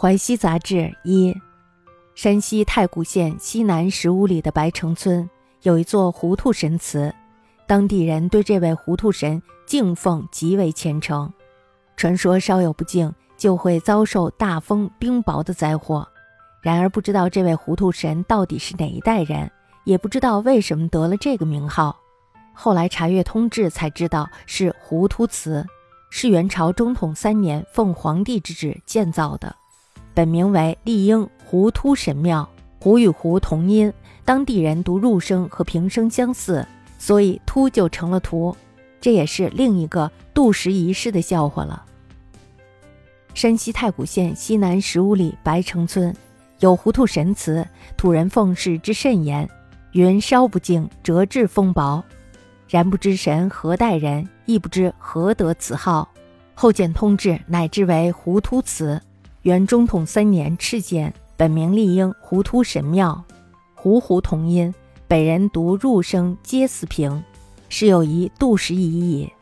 淮西杂志一，山西太谷县西南十五里的白城村有一座糊涂神祠，当地人对这位糊涂神敬奉极为虔诚。传说稍有不敬，就会遭受大风冰雹的灾祸。然而不知道这位糊涂神到底是哪一代人，也不知道为什么得了这个名号。后来查阅通志才知道是糊涂祠，是元朝中统三年奉皇帝之旨建造的。本名为丽英胡突神庙，胡与胡同音，当地人读入声和平声相似，所以突就成了图。这也是另一个杜十遗世的笑话了。山西太谷县西南十五里白城村有糊涂神祠，土人奉事之甚严，云烧不敬，折至风雹。然不知神何代人，亦不知何得此号。后见通志，乃知为糊涂祠。元中统三年敕建，本名丽婴糊涂神庙，胡胡同音，北人读入声皆似平，是有一杜十一也。